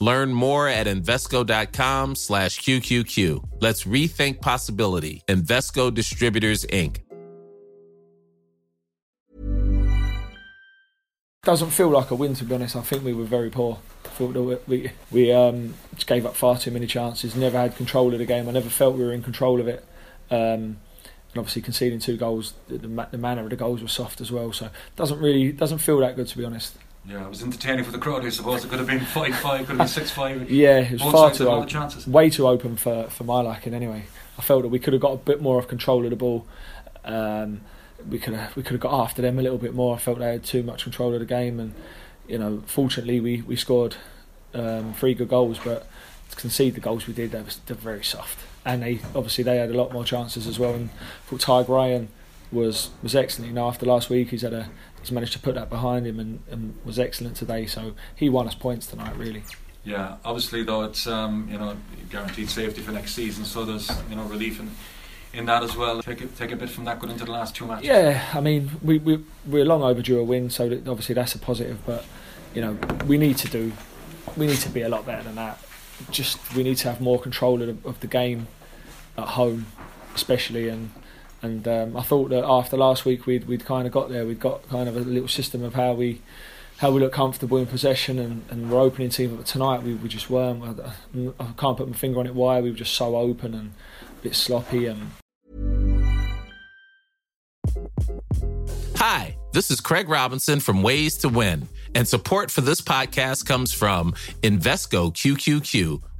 Learn more at Invesco.com slash QQQ. Let's rethink possibility. Invesco Distributors, Inc. Doesn't feel like a win, to be honest. I think we were very poor. I thought that we, we um, gave up far too many chances, never had control of the game. I never felt we were in control of it. Um, and obviously conceding two goals, the, the, manner of the goals was soft as well. So doesn't really doesn't feel that good to be honest. Yeah, it was entertaining for the crowd. I suppose it could have been five five, could have been six five. Yeah, it was Both far too open, way too open for for my liking. Anyway, I felt that we could have got a bit more of control of the ball. Um, we could have we could have got after them a little bit more. I felt they had too much control of the game, and you know, fortunately we we scored um, three good goals, but to concede the goals we did, they were, they were very soft. And they obviously they had a lot more chances as well. And I thought Ty Ryan was was excellent. You know, after last week, he's had a he's managed to put that behind him and, and was excellent today. So he won us points tonight, really. Yeah, obviously though it's um, you know guaranteed safety for next season, so there's you know relief in in that as well. Take a, take a bit from that going into the last two matches. Yeah, I mean we we we're long overdue a win, so that obviously that's a positive. But you know we need to do we need to be a lot better than that. Just we need to have more control of the, of the game at home, especially and. And um, I thought that after last week we'd we'd kind of got there. We'd got kind of a little system of how we how we look comfortable in possession and, and we're opening team. But tonight we, we just weren't. I, I, can't put my finger on it why. We were just so open and a bit sloppy and Hi, this is Craig Robinson from Ways to Win, and support for this podcast comes from Invesco QQQ,